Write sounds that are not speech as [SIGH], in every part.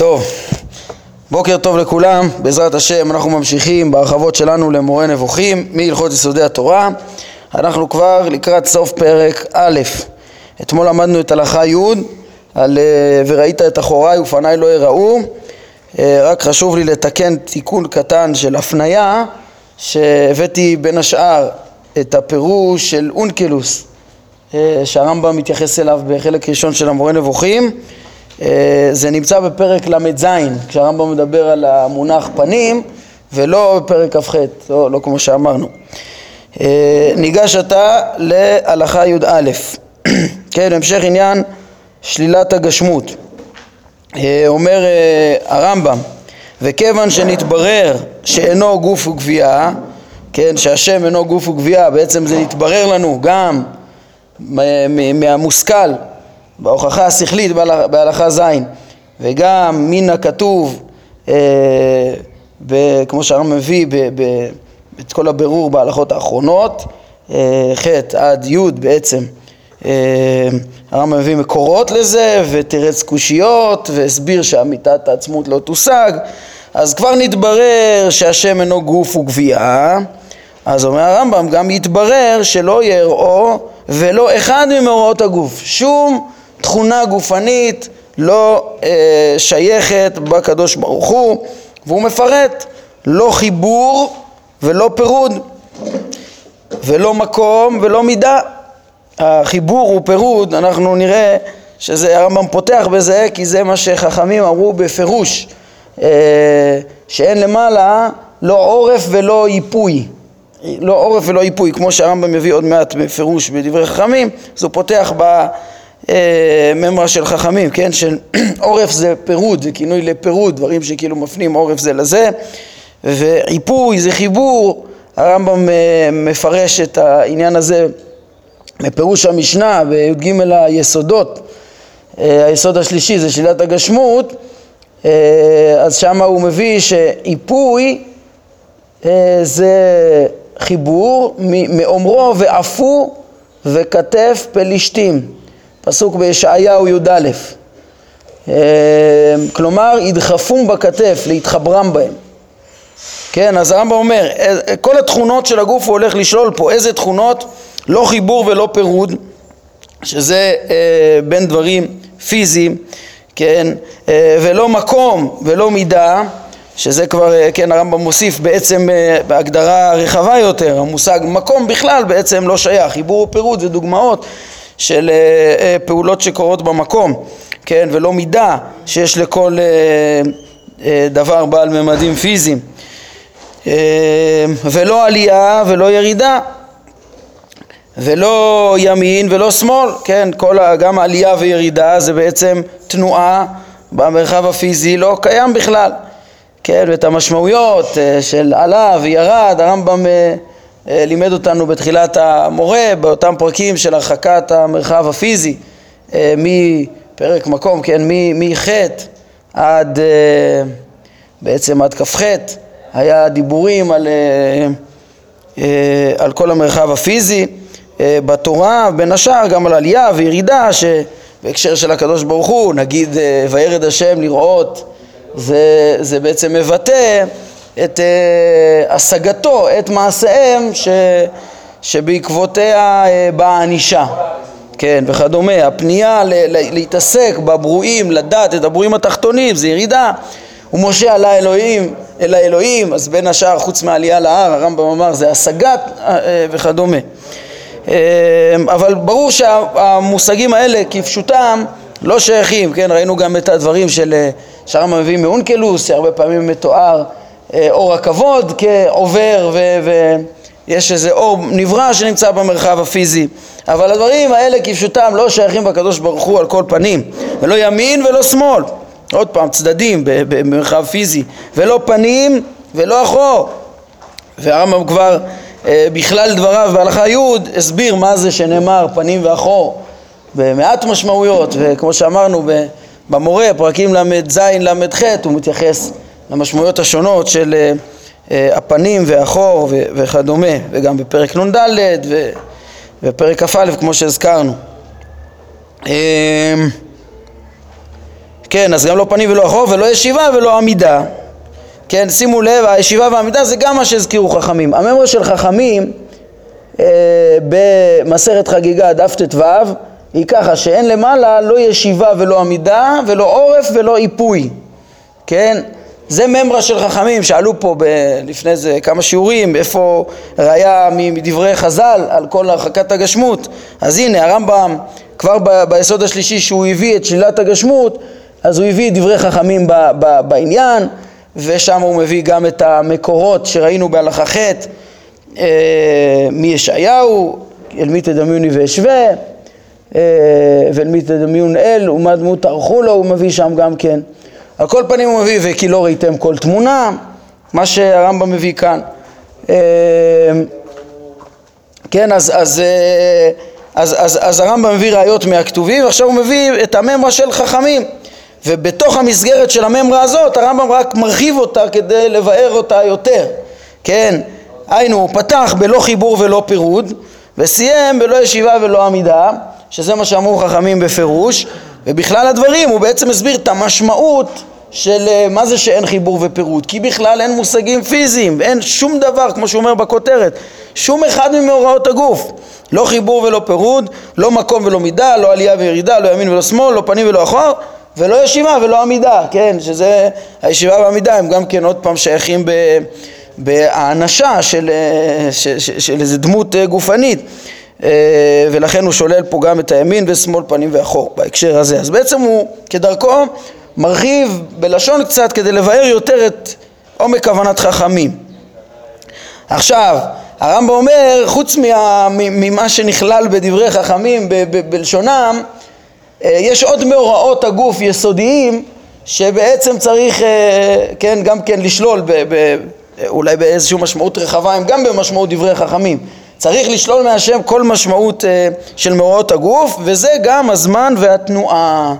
טוב, בוקר טוב לכולם, בעזרת השם אנחנו ממשיכים בהרחבות שלנו למורה נבוכים מהלכות יסודי התורה. אנחנו כבר לקראת סוף פרק א', אתמול למדנו את הלכה י' על אה, וראית את אחוריי ופניי לא יראו. אה, רק חשוב לי לתקן תיקון קטן של הפנייה שהבאתי בין השאר את הפירוש של אונקלוס אה, שהרמב"ם מתייחס אליו בחלק ראשון של המורה נבוכים זה נמצא בפרק ל"ז, כשהרמב"ם מדבר על המונח פנים, ולא בפרק כ"ח, לא, לא כמו שאמרנו. אה, ניגש עתה להלכה י"א, [CLEARS THROAT] כן, המשך עניין שלילת הגשמות. אה, אומר הרמב"ם, וכיוון שנתברר שאינו גוף וגבייה, כן, שהשם אינו גוף וגבייה, בעצם זה נתברר לנו גם מהמושכל בהוכחה השכלית בהלכה ז' וגם מן הכתוב, אה, ב, כמו שהרמב"ם מביא ב, ב, את כל הבירור בהלכות האחרונות, אה, ח' עד י' בעצם, אה, הרמב"ם מביא מקורות לזה ותירץ קושיות והסביר שאמיתת העצמות לא תושג, אז כבר נתברר שהשם אינו גוף וגבייה, אז אומר הרמב"ם גם יתברר שלא יראו ולא אחד ממאורעות הגוף, שום תכונה גופנית לא אה, שייכת בקדוש ברוך הוא והוא מפרט לא חיבור ולא פירוד ולא מקום ולא מידה. החיבור ופירוד אנחנו נראה שזה הרמב"ם פותח בזה כי זה מה שחכמים אמרו בפירוש אה, שאין למעלה לא עורף ולא ייפוי לא עורף ולא ייפוי כמו שהרמב"ם מביא עוד מעט בפירוש בדברי חכמים אז הוא פותח ב... אה, ממרה של חכמים, כן? שעורף [CLEARS THROAT] זה פירוד, זה כינוי לפירוד, דברים שכאילו מפנים עורף זה לזה, ועיפוי זה חיבור, הרמב"ם אה, מפרש את העניין הזה מפירוש המשנה בי"ג היסודות, אה, היסוד השלישי זה שלילת הגשמות, אז שמה הוא מביא שעיפוי זה חיבור מאומרו ועפו וכתף פלישתים פסוק בישעיהו י"א. אה, כלומר, ידחפום בכתף, להתחברם בהם. כן, אז הרמב"ם אומר, אה, כל התכונות של הגוף הוא הולך לשלול פה, איזה תכונות? לא חיבור ולא פירוד, שזה אה, בין דברים פיזיים, כן, אה, ולא מקום ולא מידה, שזה כבר, אה, כן, הרמב"ם מוסיף בעצם אה, בהגדרה רחבה יותר, המושג מקום בכלל בעצם לא שייך, חיבור ופירוד זה דוגמאות של אה, אה, פעולות שקורות במקום, כן, ולא מידה שיש לכל אה, דבר בעל ממדים פיזיים, ולא עלייה ולא ירידה, ולא ימין ולא שמאל, כן, כל, גם עלייה וירידה זה בעצם תנועה במרחב הפיזי לא קיים בכלל, כן, ואת המשמעויות של עלה וירד, הרמב"ם לימד אותנו בתחילת המורה, באותם פרקים של הרחקת המרחב הפיזי, אה, מפרק מקום, כן, מח' עד אה, בעצם עד כ"ח, היה דיבורים על, על כל המרחב הפיזי בתורה, בין השאר גם על עלייה וירידה, שבהקשר של הקדוש ברוך הוא, נגיד וירד השם לראות, זה, זה בעצם מבטא את uh, השגתו, את מעשיהם ש, שבעקבותיה uh, באה ענישה, כן, וכדומה. הפנייה ל, ל, להתעסק בברואים, לדעת את הברואים התחתונים, זה ירידה. ומשה עלה אלוהים אל האלוהים, אז בין השאר, חוץ מהעלייה להר, הרמב"ם אמר, זה השגת uh, וכדומה. Uh, אבל ברור שהמושגים האלה כפשוטם לא שייכים, כן, ראינו גם את הדברים של שהרמב"ם מביא מאונקלוס, שהרבה פעמים מתואר אה, אור הכבוד כעובר ויש איזה אור נברא שנמצא במרחב הפיזי. אבל הדברים האלה כפשוטם לא שייכים בקדוש ברוך הוא על כל פנים. ולא ימין ולא שמאל. עוד פעם צדדים במרחב פיזי. ולא פנים ולא אחור. והרמב"ם כבר אה, בכלל דבריו בהלכה י' הסביר מה זה שנאמר פנים ואחור. במעט משמעויות וכמו שאמרנו במורה פרקים ל"ז ל"ח הוא מתייחס למשמעויות השונות של אה, אה, הפנים והחור וכדומה, וגם בפרק נ"ד ופרק כ"א כמו שהזכרנו. אמ, כן, אז גם לא פנים ולא אחור ולא ישיבה ולא עמידה. כן, שימו לב, הישיבה והעמידה זה גם מה שהזכירו חכמים. הממרה של חכמים אה, במסכת חגיגה דף ט"ו היא ככה שאין למעלה לא ישיבה ולא עמידה ולא עורף ולא איפוי, כן? זה ממרה של חכמים שעלו פה ב- לפני זה כמה שיעורים, איפה ראיה מדברי חז"ל על כל הרחקת הגשמות. אז הנה הרמב"ם כבר ב- ביסוד השלישי שהוא הביא את שלילת הגשמות, אז הוא הביא את דברי חכמים ב- ב- בעניין, ושם הוא מביא גם את המקורות שראינו בהלכה ח' אה, מישעיהו, אל מי תדמיוני ואשווה, אה, ואל מי תדמיון אל ומה דמות תערכו לו, הוא מביא שם גם כן. על כל פנים הוא מביא וכי לא ראיתם כל תמונה, מה שהרמב"ם מביא כאן. אה, כן, אז, אז, אה, אז, אז, אז הרמב"ם מביא ראיות מהכתובים, ועכשיו הוא מביא את הממרה של חכמים. ובתוך המסגרת של הממרה הזאת, הרמב"ם רק מרחיב אותה כדי לבאר אותה יותר. כן, היינו, הוא פתח בלא חיבור ולא פירוד, וסיים בלא ישיבה ולא עמידה, שזה מה שאמרו חכמים בפירוש, ובכלל הדברים הוא בעצם הסביר את המשמעות של אה, מה זה שאין חיבור ופירוד, כי בכלל אין מושגים פיזיים, אין שום דבר, כמו שהוא אומר בכותרת, שום אחד ממאורעות הגוף, לא חיבור ולא פירוד, לא מקום ולא מידה, לא עלייה וירידה, לא ימין ולא שמאל, לא פנים ולא אחור, ולא ישיבה ולא עמידה, כן, שזה, הישיבה והעמידה הם גם כן עוד פעם שייכים ב... בהאנשה של, אה, של איזה דמות אה, גופנית. ולכן הוא שולל פה גם את הימין ושמאל פנים ואחור בהקשר הזה. אז בעצם הוא כדרכו מרחיב בלשון קצת כדי לבאר יותר את עומק כוונת חכמים. עכשיו, הרמב"ם אומר, חוץ מה, ממה שנכלל בדברי חכמים ב, ב, בלשונם, אה, יש עוד מאורעות הגוף יסודיים שבעצם צריך, אה, כן, גם כן לשלול, ב, ב, אולי באיזושהי משמעות רחבה, הם גם במשמעות דברי חכמים. צריך לשלול מהשם כל משמעות אה, של מאורעות הגוף, וזה גם הזמן והתנועה.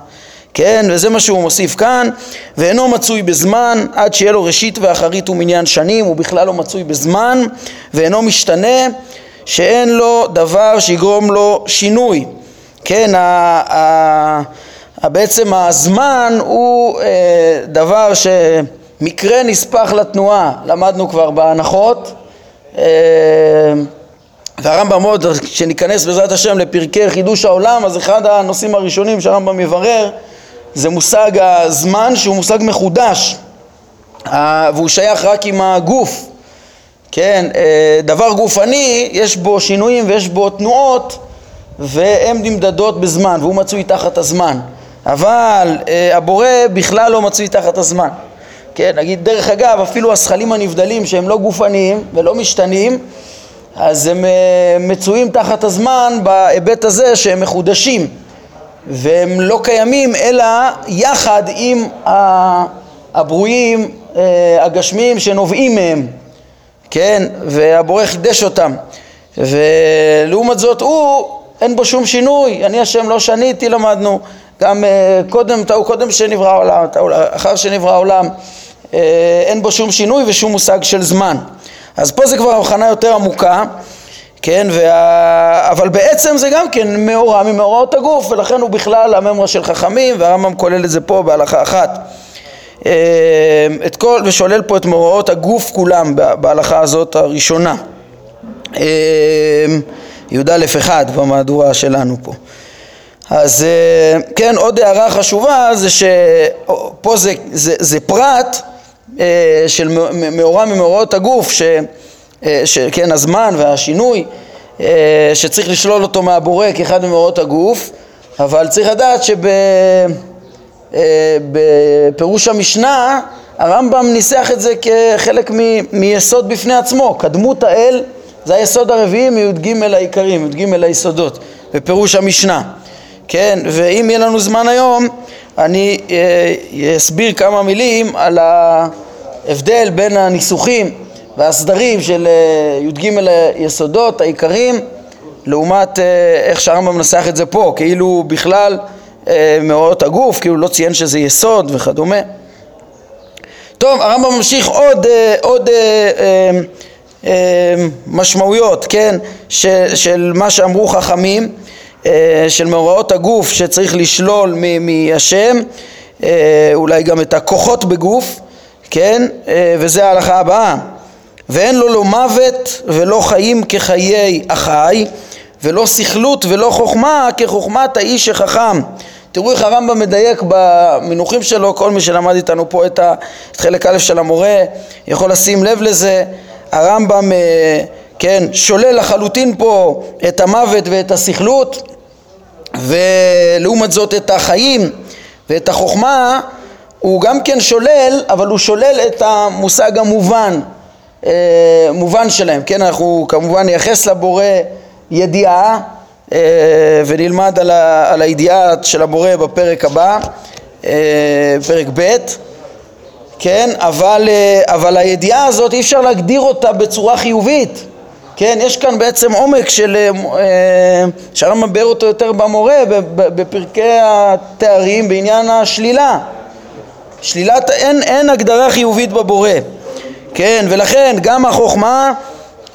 כן, וזה מה שהוא מוסיף כאן, ואינו מצוי בזמן עד שיהיה לו ראשית ואחרית ומניין שנים, הוא בכלל לא מצוי בזמן, ואינו משתנה, שאין לו דבר שיגרום לו שינוי. כן, ה, ה, בעצם הזמן הוא אה, דבר שמקרה נספח לתנועה, למדנו כבר בהנחות. אה, והרמב"ם עוד, כשניכנס בעזרת השם לפרקי חידוש העולם, אז אחד הנושאים הראשונים שהרמב"ם יברר זה מושג הזמן שהוא מושג מחודש. והוא שייך רק עם הגוף, כן, אה, דבר גופני יש בו שינויים ויש בו תנועות והן נמדדות בזמן והוא מצוי תחת הזמן. אבל אה, הבורא בכלל לא מצוי תחת הזמן. כן, נגיד דרך אגב אפילו השכלים הנבדלים שהם לא גופניים ולא משתנים אז הם אה, מצויים תחת הזמן בהיבט הזה שהם מחודשים והם לא קיימים אלא יחד עם הברואים אה, הגשמיים שנובעים מהם, כן? והבורא חידש אותם. ולעומת זאת הוא, אין בו שום שינוי, אני השם לא שניתי למדנו, גם אה, קודם, טעו קודם שנברא העולם, אחר שנברא העולם, אה, אין בו שום שינוי ושום מושג של זמן. אז פה זה כבר הבחנה יותר עמוקה כן, וה... אבל בעצם זה גם כן מאורע ממאורעות הגוף ולכן הוא בכלל הממרה של חכמים והרמב"ם כולל את זה פה בהלכה אחת. אה, את כל, ושולל פה את מאורעות הגוף כולם בהלכה הזאת הראשונה. אה, י"א אחד במהדורה שלנו פה. אז אה, כן עוד הערה חשובה זה שפה זה, זה, זה פרט של מאורע ממאורעות הגוף ש... אה, כן, הזמן והשינוי אה, שצריך לשלול אותו מהבורא כאחד ממאורות הגוף אבל צריך לדעת שבפירוש אה, המשנה הרמב"ם ניסח את זה כחלק מ, מיסוד בפני עצמו. קדמות האל זה היסוד הרביעי מי"ג העיקרים, י"ג היסודות בפירוש המשנה. כן, ואם יהיה לנו זמן היום אני אסביר כמה מילים על ההבדל בין הניסוחים והסדרים של אה, י"ג היסודות העיקריים לעומת אה, איך שהרמב"ם מנסח את זה פה, כאילו בכלל אה, מאורעות הגוף, כאילו לא ציין שזה יסוד וכדומה. טוב, הרמב"ם ממשיך עוד, עוד משמעויות, כן, של, של מה שאמרו חכמים, של מאורעות הגוף שצריך לשלול מהשם אולי גם את הכוחות בגוף, כן, וזה ההלכה הבאה ואין לו לא מוות ולא חיים כחיי החי ולא סכלות ולא חוכמה כחוכמת האיש החכם. תראו איך הרמב"ם מדייק במינוחים שלו, כל מי שלמד איתנו פה את, חלק א' של המורה יכול לשים לב לזה, הרמב"ם אה, כן, שולל לחלוטין פה את המוות ואת הסכלות ולעומת זאת את החיים ואת החוכמה הוא גם כן שולל, אבל הוא שולל את המושג המובן, אה, מובן שלהם, כן, אנחנו כמובן נייחס לבורא ידיעה אה, ונלמד על, ה, על הידיעה של הבורא בפרק הבא, אה, פרק ב', כן, אבל, אה, אבל הידיעה הזאת אי אפשר להגדיר אותה בצורה חיובית, כן, יש כאן בעצם עומק של, שהרמב"ם ביאר אותו יותר במורה, בפרקי התארים בעניין השלילה. שלילת, אין, אין הגדרה חיובית בבורא, כן, ולכן גם החוכמה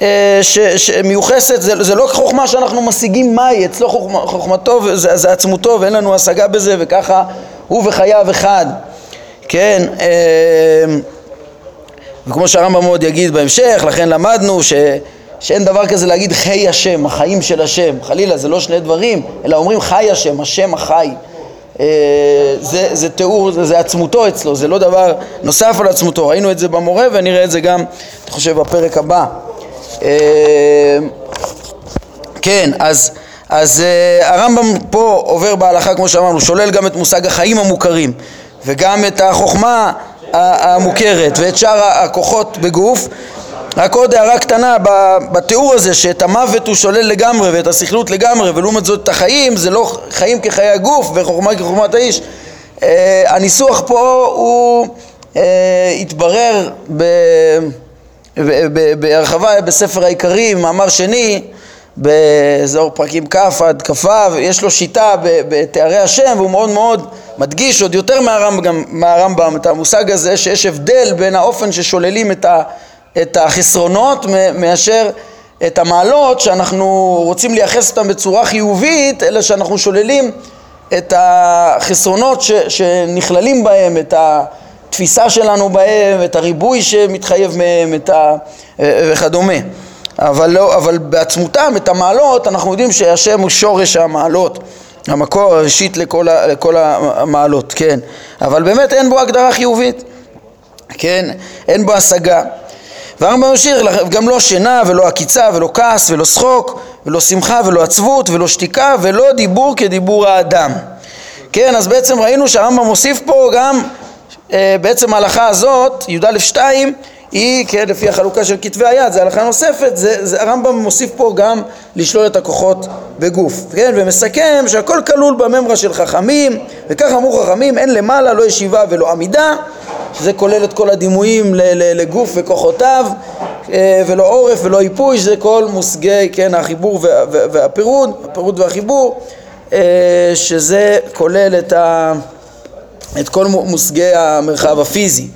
אה, שמיוחסת, זה, זה לא חוכמה שאנחנו משיגים מהי, אצלו חוכמה, חוכמתו זה, זה עצמותו ואין לנו השגה בזה וככה הוא וחייו אחד, כן, אה, וכמו שהרמב"ם מאוד יגיד בהמשך, לכן למדנו ש, שאין דבר כזה להגיד חי השם, החיים של השם, חלילה זה לא שני דברים, אלא אומרים חי השם, השם החי, זה, זה תיאור, זה, זה עצמותו אצלו, זה לא דבר נוסף על עצמותו, ראינו את זה במורה ונראה את זה גם, אני חושב, בפרק הבא. אה, כן, אז, אז אה, הרמב"ם פה עובר בהלכה, כמו שאמרנו, שולל גם את מושג החיים המוכרים וגם את החוכמה המוכרת ואת שאר הכוחות בגוף רק עוד הערה קטנה בתיאור הזה שאת המוות הוא שולל לגמרי ואת הסכלות לגמרי ולעומת זאת את החיים זה לא חיים כחיי הגוף וחוכמה כחוכמת האיש אה, הניסוח פה הוא התברר ב... בהרחבה בספר העיקרים, מאמר שני, באזור פרקים כ' עד כ"ו, יש לו שיטה בתארי השם והוא מאוד מאוד מדגיש עוד יותר מהרמב"ם, מהרמב"ם את המושג הזה שיש הבדל בין האופן ששוללים את, ה, את החסרונות מאשר את המעלות שאנחנו רוצים לייחס אותם בצורה חיובית אלא שאנחנו שוללים את החסרונות ש, שנכללים בהם, את. התפיסה שלנו בהם, את הריבוי שמתחייב מהם, את ה... וכדומה. אבל, לא, אבל בעצמותם, את המעלות, אנחנו יודעים שהשם הוא שורש המעלות, המקור הראשית לכל, ה, לכל המעלות, כן. אבל באמת אין בו הגדרה חיובית, כן, אין בו השגה. והרמב"ם ממשיך, גם לא שינה ולא עקיצה ולא כעס ולא שחוק ולא שמחה ולא עצבות ולא שתיקה ולא דיבור כדיבור האדם. כן, אז בעצם ראינו שהרמב"ם מוסיף פה גם אה, בעצם ההלכה הזאת, י"א 2, היא, כן, לפי החלוקה של כתבי היד, זה הלכה נוספת, זה, זה הרמב"ם מוסיף פה גם לשלול את הכוחות בגוף, כן, ומסכם שהכל כלול בממרה של חכמים, וכך אמרו חכמים, אין למעלה לא ישיבה ולא עמידה, שזה כולל את כל הדימויים לגוף וכוחותיו, אה, ולא עורף ולא איפוי, שזה כל מושגי, כן, החיבור והפירוד, הפירוד והחיבור, אה, שזה כולל את ה... את כל מושגי המרחב הפיזי.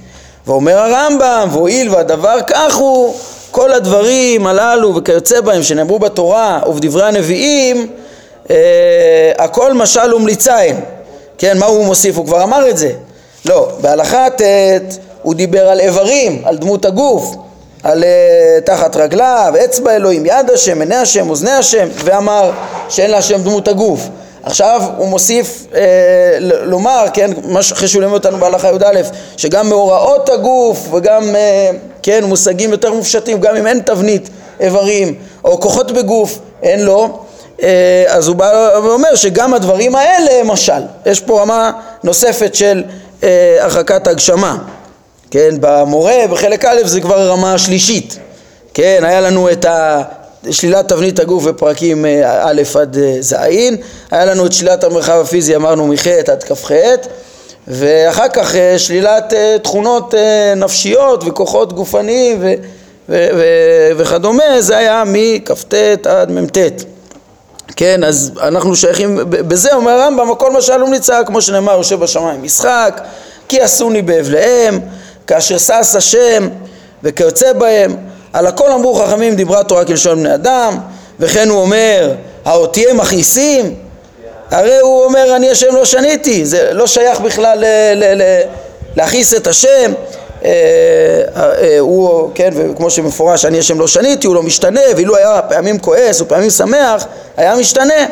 ואומר הרמב"ם, והואיל והדבר כך הוא, כל הדברים הללו וכיוצא בהם שנאמרו בתורה ובדברי הנביאים, אה, הכל משל ומליצה הם. כן, מה הוא מוסיף? הוא כבר אמר את זה. לא, בהלכה ט' הוא דיבר על איברים, על דמות הגוף, על uh, תחת רגליו, אצבע אלוהים, יד השם, עיני השם, אוזני השם, ואמר שאין להשם דמות הגוף. עכשיו הוא מוסיף אה, לומר, כן, אחרי שהוא לימד אותנו בהלכה י"א, שגם מאורעות הגוף וגם, אה, כן, מושגים יותר מופשטים, גם אם אין תבנית איברים או כוחות בגוף, אין לו, אה, אז הוא בא ואומר שגם הדברים האלה משל. יש פה רמה נוספת של אה, הרחקת הגשמה. כן, במורה בחלק א' זה כבר הרמה השלישית. כן, היה לנו את ה... שלילת תבנית הגוף בפרקים אה, א' עד אה, ז', היה לנו את שלילת המרחב הפיזי אמרנו מח' עד כ"ח ואחר כך אה, שלילת תכונות נפשיות וכוחות גופניים ו- ו- ו- וכדומה, זה היה מכ"ט עד מ"ט. כן, אז אנחנו שייכים, בזה אומר הרמב"ם, הכל מה שעלום ניצה, כמו שנאמר, יושב בשמיים משחק, כי עשוני באבליהם, כאשר שש השם וכיוצא בהם על הכל אמרו חכמים דיברה תורה כלשון בני אדם וכן הוא אומר האותיהם מכעיסים הרי הוא אומר אני השם לא שניתי, זה לא שייך בכלל להכעיס את השם, הוא, כן, וכמו שמפורש אני השם לא שניתי, הוא לא משתנה, ואילו היה פעמים כועס ופעמים שמח, היה משתנה.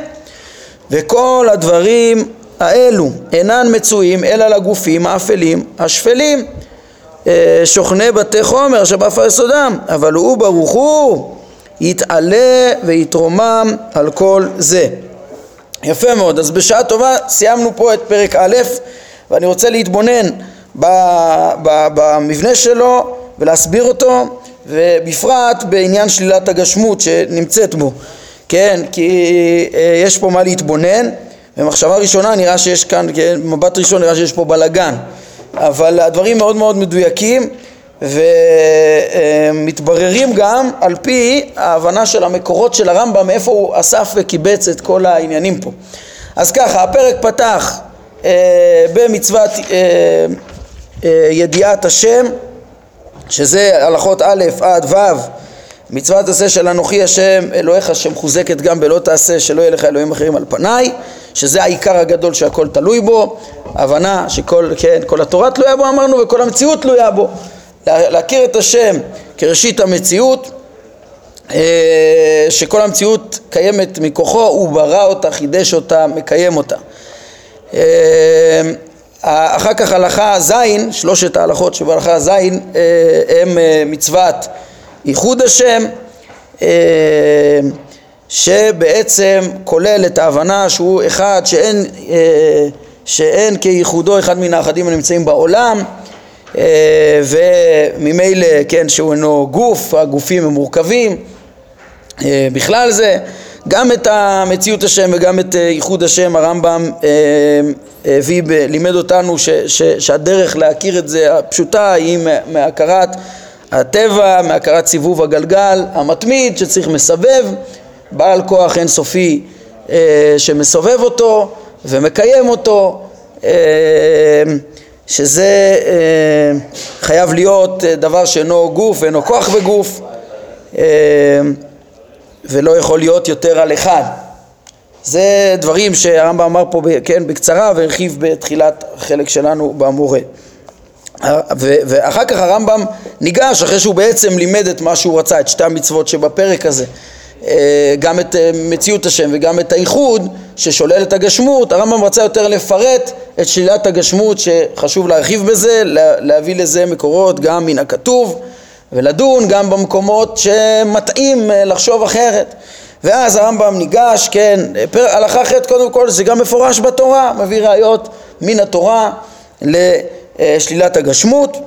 וכל הדברים האלו אינן מצויים אלא לגופים האפלים השפלים. אה, שוכני בתי חומר שבאפר יסודם אבל הוא ברוך הוא יתעלה ויתרומם על כל זה. יפה מאוד. אז בשעה טובה סיימנו פה את פרק א' ואני רוצה להתבונן במבנה שלו ולהסביר אותו ובפרט בעניין שלילת הגשמות שנמצאת בו. כן כי אה, יש פה מה להתבונן במחשבה ראשונה נראה שיש כאן, כן, מבט ראשון נראה שיש פה בלגן. אבל הדברים מאוד מאוד מדויקים ומתבררים גם על פי ההבנה של המקורות של הרמב"ם מאיפה הוא אסף וקיבץ את כל העניינים פה. אז ככה הפרק פתח אה, במצוות אה, אה, ידיעת השם שזה הלכות א' עד ו' מצוות עשה של אנוכי השם אלוהיך שמחוזקת גם בלא תעשה שלא יהיה לך אלוהים אחרים על פניי שזה העיקר הגדול שהכל תלוי בו הבנה שכל כן, כל התורה תלויה בו אמרנו וכל המציאות תלויה בו להכיר את השם כראשית המציאות אה, שכל המציאות קיימת מכוחו, הוא ברא אותה, חידש אותה, מקיים אותה. אה, אחר כך הלכה ז', שלושת ההלכות שבהלכה ז' אה, הם מצוות ייחוד השם שבעצם כולל את ההבנה שהוא אחד שאין, שאין כייחודו אחד מן האחדים הנמצאים בעולם אה, וממילא, כן, שהוא אינו גוף, הגופים הם מורכבים, אה, בכלל זה גם את המציאות השם וגם את אה, ייחוד השם הרמב"ם הביא, לימד אותנו ש, ש, שהדרך להכיר את זה הפשוטה היא מהכרת הטבע, מהכרת סיבוב הגלגל המתמיד שצריך מסבב, בעל כוח אינסופי שמסובב אותו ומקיים אותו שזה אה, חייב להיות אה, דבר שאינו גוף ואינו כוח בגוף אה, ולא יכול להיות יותר על אחד. זה דברים שהרמב"ם אמר פה כן, בקצרה והרחיב בתחילת החלק שלנו במורה. ואחר כך הרמב"ם ניגש, אחרי שהוא בעצם לימד את מה שהוא רצה, את שתי המצוות שבפרק הזה, אה, גם את אה, מציאות השם וגם את הייחוד ששולל את הגשמות, הרמב"ם רצה יותר לפרט את שלילת הגשמות שחשוב להרחיב בזה, להביא לזה מקורות גם מן הכתוב ולדון גם במקומות שמתאים אה, לחשוב אחרת. ואז הרמב"ם ניגש, כן, הלכה אחרת קודם כל זה גם מפורש בתורה, מביא ראיות מן התורה לשלילת הגשמות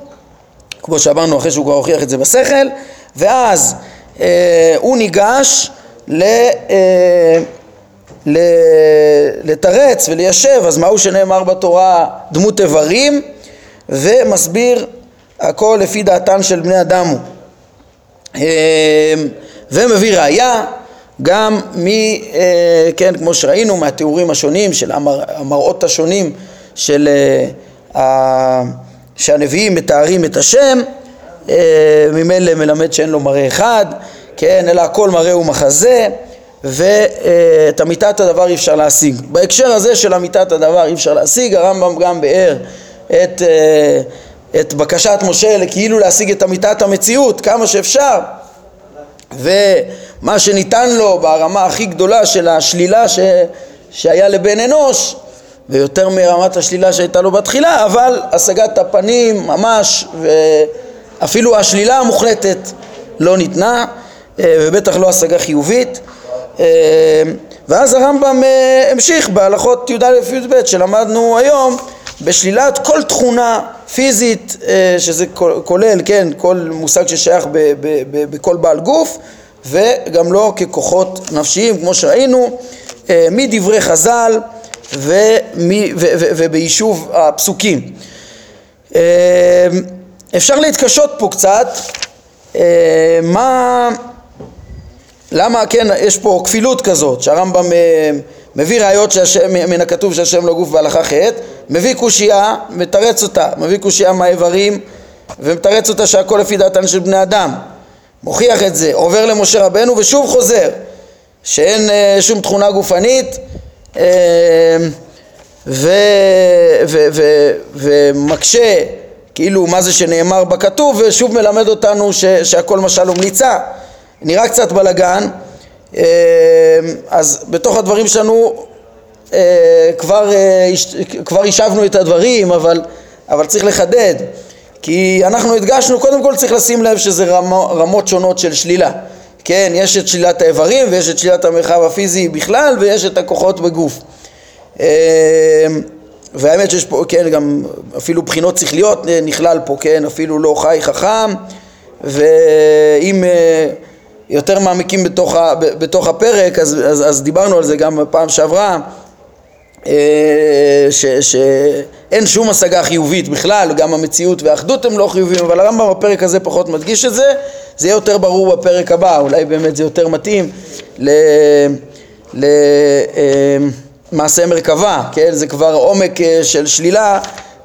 כמו שאמרנו אחרי שהוא כבר הוכיח את זה בשכל ואז אה, הוא ניגש ל, אה, ל, לתרץ וליישב, אז מהו שנאמר בתורה? דמות איברים ומסביר הכל לפי דעתן של בני אדם הוא. אה, ומביא ראייה גם מ... כן, כמו שראינו מהתיאורים השונים של המר, המראות השונים של שהנביאים מתארים את השם ממילא מלמד שאין לו מראה אחד כן, אלא הכל מראה ומחזה ואת אמיתת הדבר אי אפשר להשיג. בהקשר הזה של אמיתת הדבר אי אפשר להשיג, הרמב"ם גם ביאר את, אה, את בקשת משה לכאילו להשיג את אמיתת המציאות כמה שאפשר ומה שניתן לו ברמה הכי גדולה של השלילה ש, שהיה לבן אנוש ויותר מרמת השלילה שהייתה לו בתחילה, אבל השגת הפנים ממש ואפילו השלילה המוחלטת לא ניתנה אה, ובטח לא השגה חיובית. אה, ואז הרמב"ם אה, המשיך בהלכות י"א י"ב שלמדנו היום בשלילת כל תכונה פיזית שזה כולל, כן, כל מושג ששייך בכל בעל גוף וגם לא ככוחות נפשיים כמו שראינו מדברי חז"ל וביישוב הפסוקים. אפשר להתקשות פה קצת מה למה כן יש פה כפילות כזאת שהרמב"ם אה, מביא ראיות שהשם, מן הכתוב שהשם לא גוף בהלכה ח' מביא קושייה, מתרץ אותה, מביא קושייה מהאיברים ומתרץ אותה שהכל לפי דעתן של בני אדם. מוכיח את זה, עובר למשה רבנו ושוב חוזר שאין אה, שום תכונה גופנית ו, ו, ו, ומקשה כאילו מה זה שנאמר בכתוב ושוב מלמד אותנו ש, שהכל משל ומליצה נראה קצת בלאגן אז בתוך הדברים שלנו כבר, כבר השבנו את הדברים אבל, אבל צריך לחדד כי אנחנו הדגשנו, קודם כל צריך לשים לב שזה רמות שונות של שלילה. כן, יש את שלילת האיברים ויש את שלילת המרחב הפיזי בכלל ויש את הכוחות בגוף. אמ, והאמת שיש פה, כן, גם אפילו בחינות שכליות נכלל פה, כן, אפילו לא חי חכם ואם אה, יותר מעמיקים בתוך, ה, בתוך הפרק אז, אז, אז דיברנו על זה גם בפעם שעברה אה, שאין שום השגה חיובית בכלל, גם המציאות והאחדות הם לא חיוביים, אבל הרמב"ם בפרק הזה פחות מדגיש את זה, זה יהיה יותר ברור בפרק הבא, אולי באמת זה יותר מתאים למעשה מרכבה, כן? זה כבר עומק אה, של שלילה,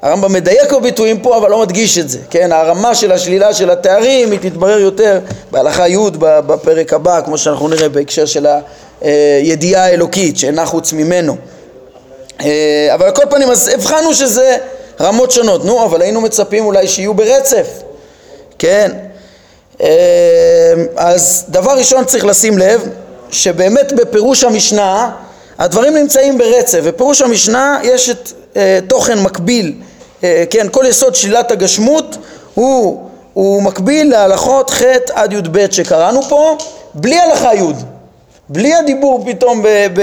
הרמב"ם מדייק בביטויים פה אבל לא מדגיש את זה, כן? הרמה של השלילה של התארים היא תתברר יותר בהלכה י' בפרק הבא, כמו שאנחנו נראה בהקשר של הידיעה האלוקית שאינה חוץ ממנו אה, אבל על כל פנים, אז הבחנו שזה רמות שונות. נו, אבל היינו מצפים אולי שיהיו ברצף, כן? אה, אז דבר ראשון צריך לשים לב, שבאמת בפירוש המשנה הדברים נמצאים ברצף. בפירוש המשנה יש את אה, תוכן מקביל, אה, כן, כל יסוד שלילת הגשמות הוא, הוא מקביל להלכות ח' עד י"ב שקראנו פה, בלי הלכה י'. בלי הדיבור פתאום ב... ב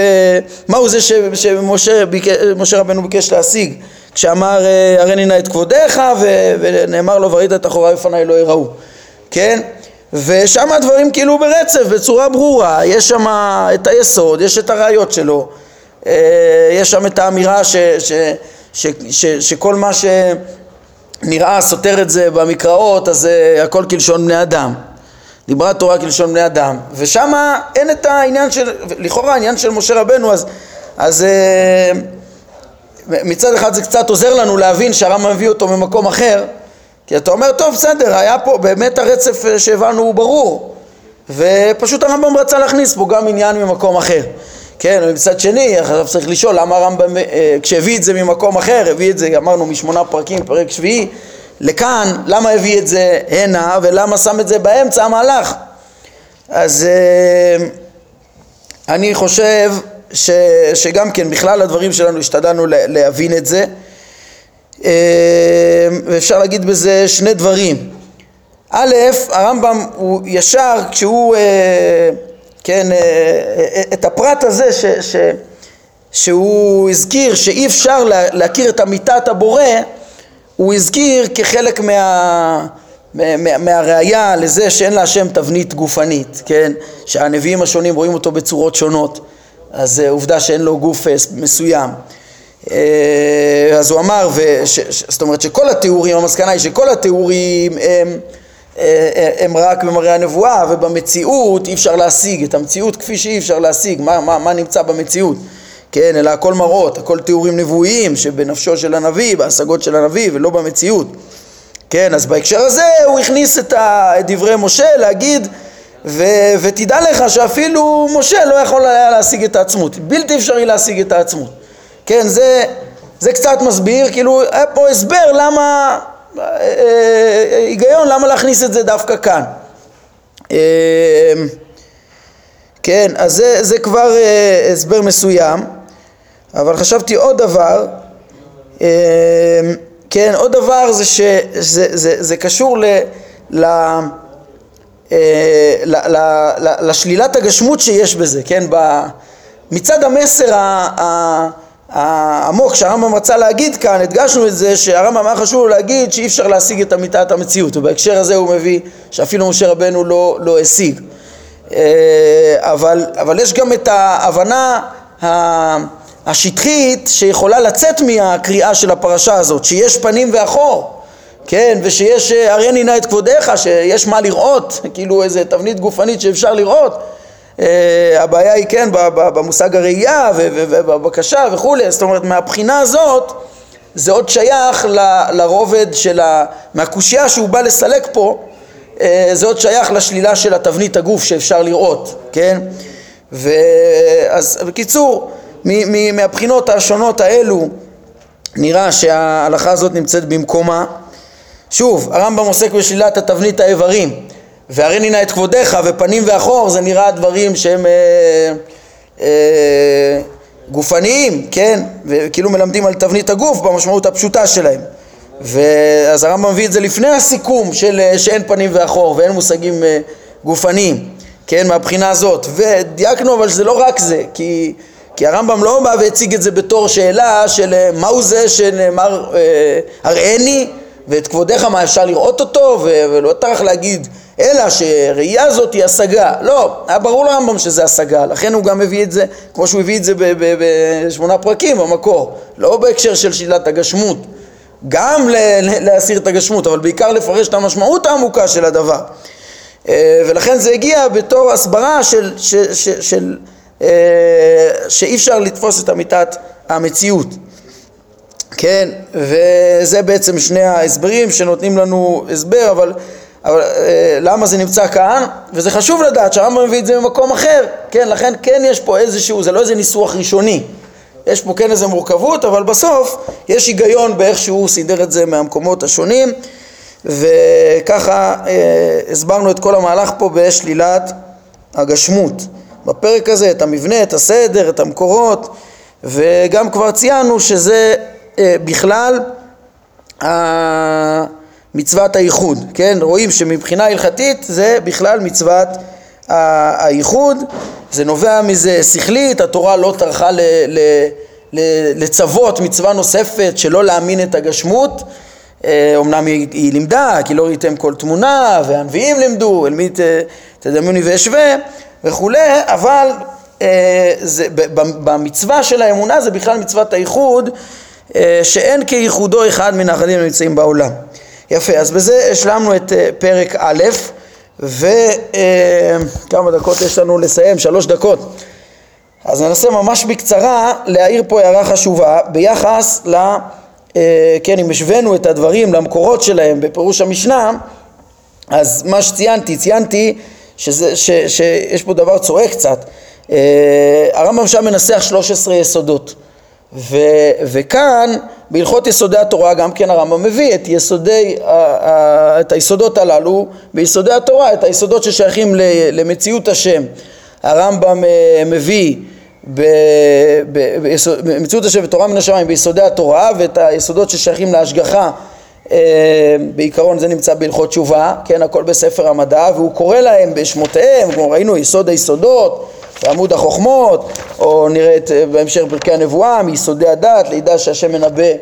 מהו זה ש, שמשה רבנו ביקש להשיג כשאמר אה, הרי נא את כבודיך ו, ונאמר לו וראית את אחוריי לפניי לא יראו כן? ושם הדברים כאילו ברצף בצורה ברורה. יש שם את היסוד יש את הראיות שלו. אה, יש שם את האמירה ש, ש, ש, ש, שכל מה שנראה סותר את זה במקראות אז הכל כלשון בני אדם. דיברה תורה כלשון בני אדם, ושם אין את העניין של, לכאורה העניין של משה רבנו, אז, אז אה, מצד אחד זה קצת עוזר לנו להבין שהרמב"ם מביא אותו ממקום אחר, כי אתה אומר, טוב, בסדר, היה פה באמת הרצף אה, שהבנו הוא ברור, ופשוט הרמב"ם רצה להכניס פה גם עניין ממקום אחר. כן, ומצד שני, עכשיו צריך לשאול למה הרמב"ם, אה, כשהביא את זה ממקום אחר, הביא את זה, אמרנו, משמונה פרקים, פרק שביעי, לכאן, למה הביא את זה הנה ולמה שם את זה באמצע המהלך? אז אה, אני חושב ש, שגם כן בכלל הדברים שלנו השתדלנו להבין את זה אה, ואפשר להגיד בזה שני דברים א', הרמב"ם הוא ישר כשהוא, כן, את הפרט הזה ש, ש, שהוא הזכיר שאי אפשר להכיר את אמיתת הבורא הוא הזכיר כחלק מה... מה, מהראיה לזה שאין להשם תבנית גופנית, כן? שהנביאים השונים רואים אותו בצורות שונות, אז עובדה שאין לו גוף מסוים. אז הוא אמר, וש, זאת אומרת שכל התיאורים, המסקנה היא שכל התיאורים הם, הם רק במראה הנבואה ובמציאות אי אפשר להשיג את המציאות כפי שאי אפשר להשיג, מה, מה, מה נמצא במציאות. כן, אלא הכל מראות, הכל תיאורים נבואיים שבנפשו של הנביא, בהשגות של הנביא ולא במציאות. כן, אז בהקשר הזה הוא הכניס את, דברי משה להגיד ו, ותדע לך שאפילו משה לא יכול היה להשיג את העצמות, בלתי אפשרי להשיג את העצמות. כן, זה, זה קצת מסביר, כאילו היה פה הסבר למה, אה, אה, היגיון למה להכניס את זה דווקא כאן. אה, כן, אז זה, זה כבר הסבר מסוים. אבל חשבתי עוד דבר, אמ, כן, עוד דבר זה שזה זה, זה, זה קשור ל, ל, אה, ל, ל, ל, לשלילת הגשמות שיש בזה, כן, ב, מצד המסר העמוק שהרמב"ם רצה להגיד כאן, הדגשנו את זה שהרמב"ם היה חשוב להגיד שאי אפשר להשיג את אמיתת המציאות, ובהקשר הזה הוא מביא שאפילו משה רבנו לא, לא השיג. אה, אבל, אבל יש גם את ההבנה השטחית שיכולה לצאת מהקריאה של הפרשה הזאת, שיש פנים ואחור, כן, ושיש אה, הרי נא את כבודיך, שיש מה לראות, [LAUGHS] כאילו איזה תבנית גופנית שאפשר לראות. Uh, הבעיה היא כן במושג הראייה ובבקשה וכולי, זאת אומרת מהבחינה הזאת זה עוד שייך ל, לרובד של ה... מהקושייה שהוא בא לסלק פה, uh, זה עוד שייך לשלילה של התבנית הגוף שאפשר לראות, כן? ואז בקיצור מהבחינות השונות האלו נראה שההלכה הזאת נמצאת במקומה. שוב, הרמב"ם עוסק בשלילת התבנית האיברים, והרי נינה את כבודיך ופנים ואחור זה נראה דברים שהם אה, אה, גופניים, כן? וכאילו מלמדים על תבנית הגוף במשמעות הפשוטה שלהם. ואז הרמב"ם מביא את זה לפני הסיכום של אה, שאין פנים ואחור ואין מושגים אה, גופניים, כן, מהבחינה הזאת. ודייקנו אבל שזה לא רק זה, כי, כי הרמב"ם לא בא והציג את זה בתור שאלה של אה, מהו זה שנאמר הראני ואת כבודיך מה אפשר לראות אותו ולא טרח להגיד אלא שראייה הזאת היא השגה. לא, היה ברור לרמב"ם שזה השגה, לכן הוא גם מביא את זה, כמו שהוא הביא את זה בשמונה פרקים במקור, לא בהקשר של שלילת הגשמות, גם להסיר את הגשמות, אבל בעיקר לפרש את המשמעות העמוקה של הדבר. אה, ולכן זה הגיע בתור הסברה של, של, של, של אה, שאי אפשר לתפוס את אמיתת המציאות. כן, וזה בעצם שני ההסברים שנותנים לנו הסבר, אבל, אבל אה, למה זה נמצא כאן? וזה חשוב לדעת שהרמב"ם מביא את זה ממקום אחר, כן, לכן כן יש פה איזשהו, זה לא איזה ניסוח ראשוני, יש פה כן איזה מורכבות, אבל בסוף יש היגיון באיך שהוא סידר את זה מהמקומות השונים, וככה אה, הסברנו את כל המהלך פה בשלילת הגשמות. בפרק הזה את המבנה, את הסדר, את המקורות, וגם כבר ציינו שזה אה, בכלל אה, מצוות הייחוד, כן? רואים שמבחינה הלכתית זה בכלל מצוות הייחוד, זה נובע מזה שכלית, התורה לא טרחה לצוות מצווה נוספת שלא להאמין את הגשמות, אומנם היא, היא לימדה, כי לא ראיתם כל תמונה, והנביאים לימדו, אל מי תדמיוני ואשווה וכולי, אבל אה, זה, במצווה של האמונה זה בכלל מצוות הייחוד אה, שאין כייחודו אחד מן האחדים הנמצאים בעולם. יפה, אז בזה השלמנו את אה, פרק א', וכמה דקות יש לנו לסיים? שלוש דקות. אז ננסה ממש בקצרה להעיר פה הערה חשובה ביחס ל... אה, כן, אם השווינו את הדברים למקורות שלהם בפירוש המשנה, אז מה שציינתי, ציינתי שזה, ש, שיש פה דבר צועק קצת. הרמב"ם שם מנסח 13 יסודות. ו, וכאן בהלכות יסודי התורה גם כן הרמב"ם מביא את יסודי, את היסודות הללו ביסודי התורה, את היסודות ששייכים למציאות השם. הרמב"ם אה, מביא במציאות השם ותורה מן השמיים ביסודי התורה ואת היסודות ששייכים להשגחה אה, בעיקרון זה נמצא בהלכות תשובה, כן, הכל בספר המדע והוא קורא להם בשמותיהם, כמו ראינו יסוד היסודות בעמוד החוכמות, או נראה את, אה, בהמשך פרקי הנבואה, מיסודי הדת, לידע שהשם מנבא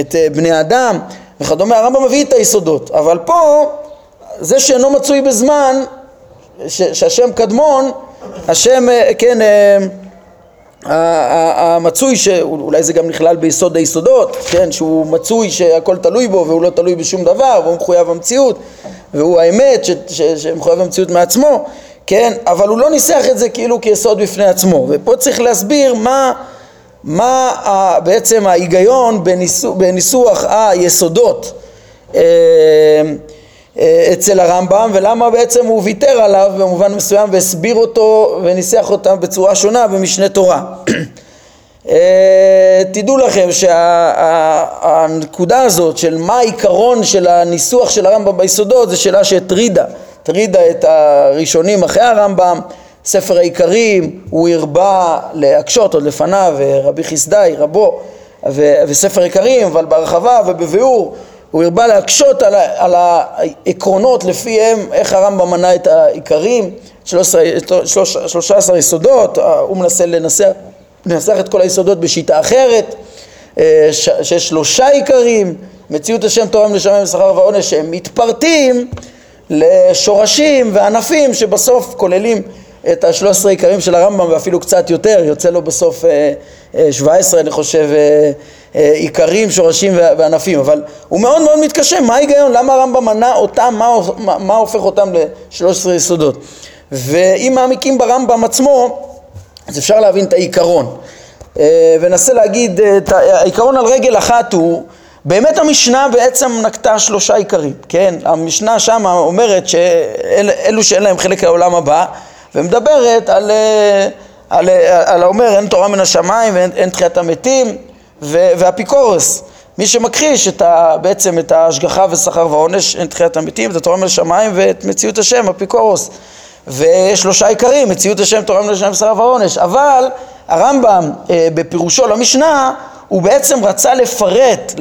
את אה, בני האדם וכדומה, הרמב"ם מביא את היסודות, אבל פה זה שאינו מצוי בזמן, ש, שהשם קדמון, השם, אה, כן, המצוי, שאולי זה גם נכלל ביסוד היסודות, כן, שהוא מצוי שהכל תלוי בו והוא לא תלוי בשום דבר והוא מחויב המציאות והוא האמת ש, ש, שמחויב המציאות מעצמו, כן? אבל הוא לא ניסח את זה כאילו כיסוד בפני עצמו, ופה צריך להסביר מה, מה ה, בעצם ההיגיון בניסוח, בניסוח היסודות אה, אה, אצל הרמב"ם ולמה בעצם הוא ויתר עליו במובן מסוים והסביר אותו וניסח אותם בצורה שונה במשנה תורה. [CLEARS THROAT] אה, תדעו לכם שהנקודה הזאת של מה העיקרון של הניסוח של הרמב"ם ביסודות זו שאלה שהטרידה הטרידה את הראשונים אחרי הרמב"ם, ספר העיקרים, הוא הרבה להקשות עוד לפניו, רבי חסדאי, רבו, ו- וספר עיקרים, אבל בהרחבה ובביאור, הוא הרבה להקשות על, ה- על העקרונות לפיהם איך הרמב"ם מנה את העיקרים, 13, 13 יסודות, הוא מנסה לנסח, לנסח את כל היסודות בשיטה אחרת, אה, שיש שלושה עיקרים, מציאות השם תורה ונשמה ושכר ועונש שהם מתפרטים לשורשים וענפים שבסוף כוללים את השלוש עשרה עיקרים של הרמב"ם ואפילו קצת יותר, יוצא לו בסוף אה, אה, שבע עשרה אני חושב אה, עיקרים, שורשים וענפים, אבל הוא מאוד מאוד מתקשה, מה ההיגיון? למה הרמב"ם מנה אותם, מה, מה, מה הופך אותם לשלוש עשרה יסודות? ואם מעמיקים ברמב"ם עצמו, אז אפשר להבין את העיקרון. וננסה להגיד, העיקרון על רגל אחת הוא באמת המשנה בעצם נקטה שלושה עיקרים, כן? המשנה שם אומרת שאלו שאין להם חלק לעולם הבא ומדברת על, אה, על, על האומר אין תורה מן השמיים ואין תחיית המתים והאפיקורוס מי שמכחיש את ה, בעצם את ההשגחה ושכר ועונש, אין תחיית המתים, את התורה מן השמיים ואת מציאות השם, אפיקורוס. ושלושה עיקרים, מציאות השם, תורה מן השם, שכר ועונש. אבל הרמב"ם אה, בפירושו למשנה, הוא בעצם רצה לפרט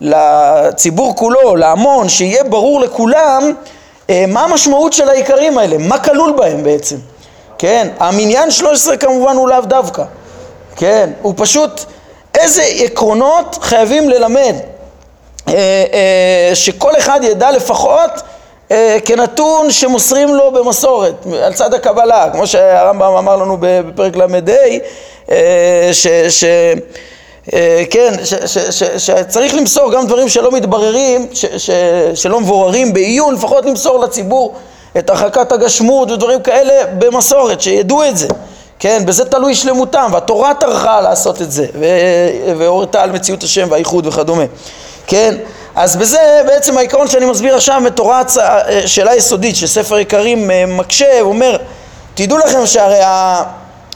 לציבור כולו, להמון, שיהיה ברור לכולם אה, מה המשמעות של העיקרים האלה, מה כלול בהם בעצם. כן, המניין 13 כמובן הוא לאו דווקא, כן, הוא פשוט איזה עקרונות חייבים ללמד, אה, אה, שכל אחד ידע לפחות כנתון שמוסרים לו במסורת, על צד הקבלה, כמו שהרמב"ם אמר לנו בפרק ל"ה, ש... ש כן, שצריך למסור גם דברים שלא מתבררים, שלא מבוררים בעיון, לפחות למסור לציבור את הרחקת הגשמות ודברים כאלה במסורת, שידעו את זה. כן, בזה תלוי שלמותם, והתורה טרחה לעשות את זה, והורתה על מציאות השם והאיחוד וכדומה, כן, אז בזה בעצם העיקרון שאני מסביר עכשיו מתורת שאלה יסודית שספר עיקרים אה, מקשה, הוא אומר, תדעו לכם שהרי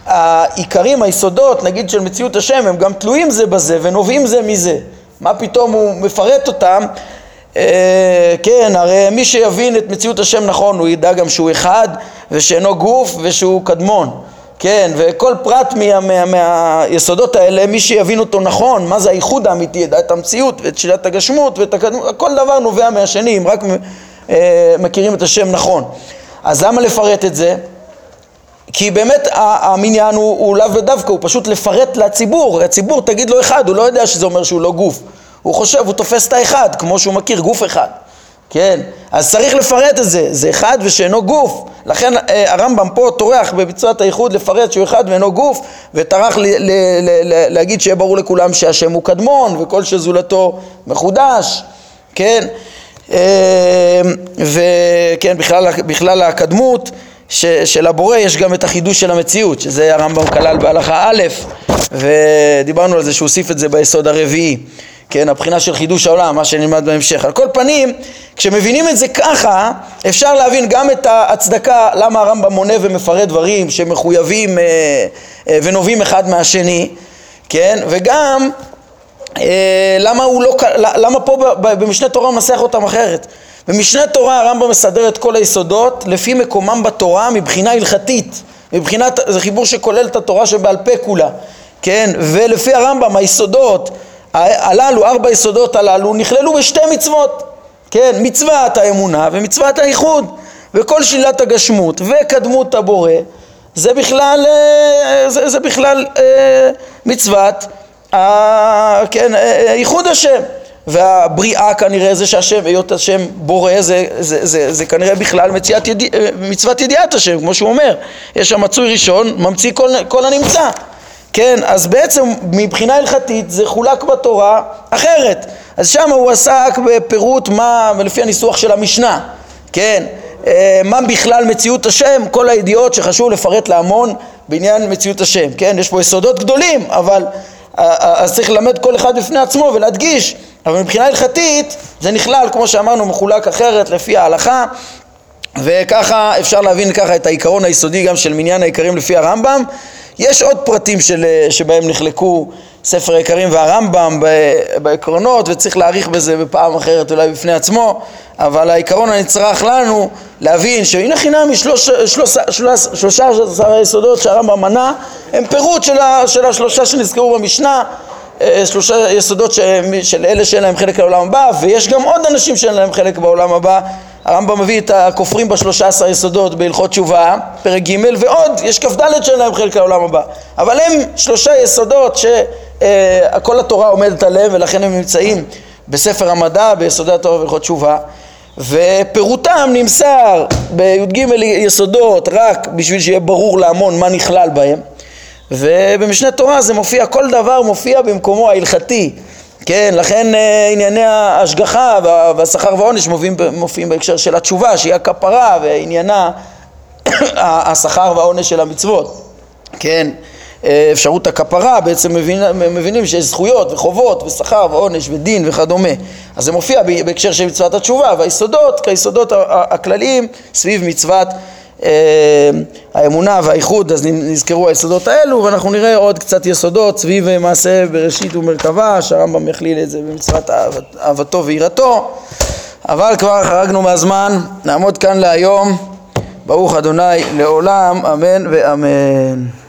העיקרים, היסודות, נגיד של מציאות השם, הם גם תלויים זה בזה ונובעים זה מזה, מה פתאום הוא מפרט אותם אה, כן, הרי מי שיבין את מציאות השם נכון, הוא ידע גם שהוא אחד ושאינו גוף ושהוא קדמון. כן, וכל פרט מה, מה, מהיסודות האלה, מי שיבין אותו נכון, מה זה הייחוד האמיתי, ידע את המציאות ואת שאלת הגשמות ואת הקדמות, כל דבר נובע מהשני, אם רק אה, מכירים את השם נכון. אז למה לפרט את זה? כי באמת המניין הוא, הוא לאו ודווקא, הוא פשוט לפרט לציבור, הציבור תגיד לו אחד, הוא לא יודע שזה אומר שהוא לא גוף, הוא חושב, הוא תופס את האחד, כמו שהוא מכיר גוף אחד. כן, אז צריך לפרט את זה, זה אחד ושאינו גוף, לכן אה, הרמב"ם פה טורח בביצועת הייחוד לפרט שהוא אחד ואינו גוף, וטרח להגיד שיהיה ברור לכולם שהשם הוא קדמון וכל שזולתו מחודש, כן, אה, וכן, בכלל, בכלל הקדמות ש, של הבורא יש גם את החידוש של המציאות, שזה הרמב"ם כלל בהלכה א', ודיברנו על זה שהוא הוסיף את זה ביסוד הרביעי. כן, הבחינה של חידוש העולם, מה שנלמד בהמשך. על כל פנים, כשמבינים את זה ככה, אפשר להבין גם את ההצדקה למה הרמב"ם מונה ומפרט דברים שמחויבים אה, אה, ונובעים אחד מהשני, כן, וגם אה, למה, לא, למה פה במשנה תורה הוא מנסח אותם אחרת. במשנה תורה הרמב"ם מסדר את כל היסודות לפי מקומם בתורה מבחינה הלכתית, מבחינת, זה חיבור שכולל את התורה שבעל פה כולה, כן, ולפי הרמב"ם היסודות הללו, ארבע יסודות הללו, נכללו בשתי מצוות, כן, מצוות האמונה ומצוות האיחוד, וכל שלילת הגשמות וקדמות הבורא, זה בכלל, אה, זה, זה בכלל אה, מצוות, כן, אה, איחוד השם. והבריאה כנראה זה שהשם, היות השם בורא, זה, זה, זה, זה כנראה בכלל מציאת ידיע, מצוות ידיעת השם, כמו שהוא אומר. יש שם מצוי ראשון, ממציא כל, כל הנמצא. כן, אז בעצם מבחינה הלכתית זה חולק בתורה אחרת. אז שם הוא עסק בפירוט מה, לפי הניסוח של המשנה, כן, אה, מה בכלל מציאות השם, כל הידיעות שחשוב לפרט להמון בעניין מציאות השם, כן, יש פה יסודות גדולים, אבל אז צריך ללמד כל אחד בפני עצמו ולהדגיש, אבל מבחינה הלכתית זה נכלל, כמו שאמרנו, מחולק אחרת לפי ההלכה, וככה אפשר להבין ככה את העיקרון היסודי גם של מניין העיקרים לפי הרמב"ם. יש עוד פרטים של, אה, שבהם נחלקו ספר העיקרים והרמב"ם בעקרונות וצריך להעריך בזה בפעם אחרת אולי בפני עצמו אבל העיקרון הנצרך לנו להבין שהנה חינם שלושה עשר היסודות שהרמב"ם מנה הם פירוט של, ה, של השלושה שנזכרו במשנה אה, שלושה יסודות של אלה שאין להם חלק לעולם הבא ויש גם עוד אנשים שאין להם חלק בעולם הבא הרמב"ם מביא את הכופרים בשלושה עשר יסודות בהלכות תשובה, פרק ג' ועוד, יש כ"ד שאין להם חלק לעולם הבא. אבל הם שלושה יסודות שכל התורה עומדת עליהם ולכן הם נמצאים בספר המדע, ביסודי התורה והלכות תשובה. ופירוטם נמסר בי"ג יסודות רק בשביל שיהיה ברור להמון מה נכלל בהם. ובמשנה תורה זה מופיע, כל דבר מופיע במקומו ההלכתי. כן, לכן אה, ענייני ההשגחה והשכר והעונש מופיעים, מופיעים בהקשר של התשובה, שהיא הכפרה ועניינה [COUGHS] השכר והעונש של המצוות. כן, אה, אפשרות הכפרה, בעצם מבין, מבינים שיש זכויות וחובות ושכר ועונש ודין וכדומה. אז זה מופיע בהקשר של מצוות התשובה, והיסודות כיסודות הכלליים סביב מצוות האמונה והאיחוד, אז נזכרו היסודות האלו, ואנחנו נראה עוד קצת יסודות סביב מעשה בראשית ומרכבה, שהרמב"ם יכליל את זה במצוות אהבתו ויראתו, אבל כבר חרגנו מהזמן, נעמוד כאן להיום, ברוך אדוני לעולם, אמן ואמן.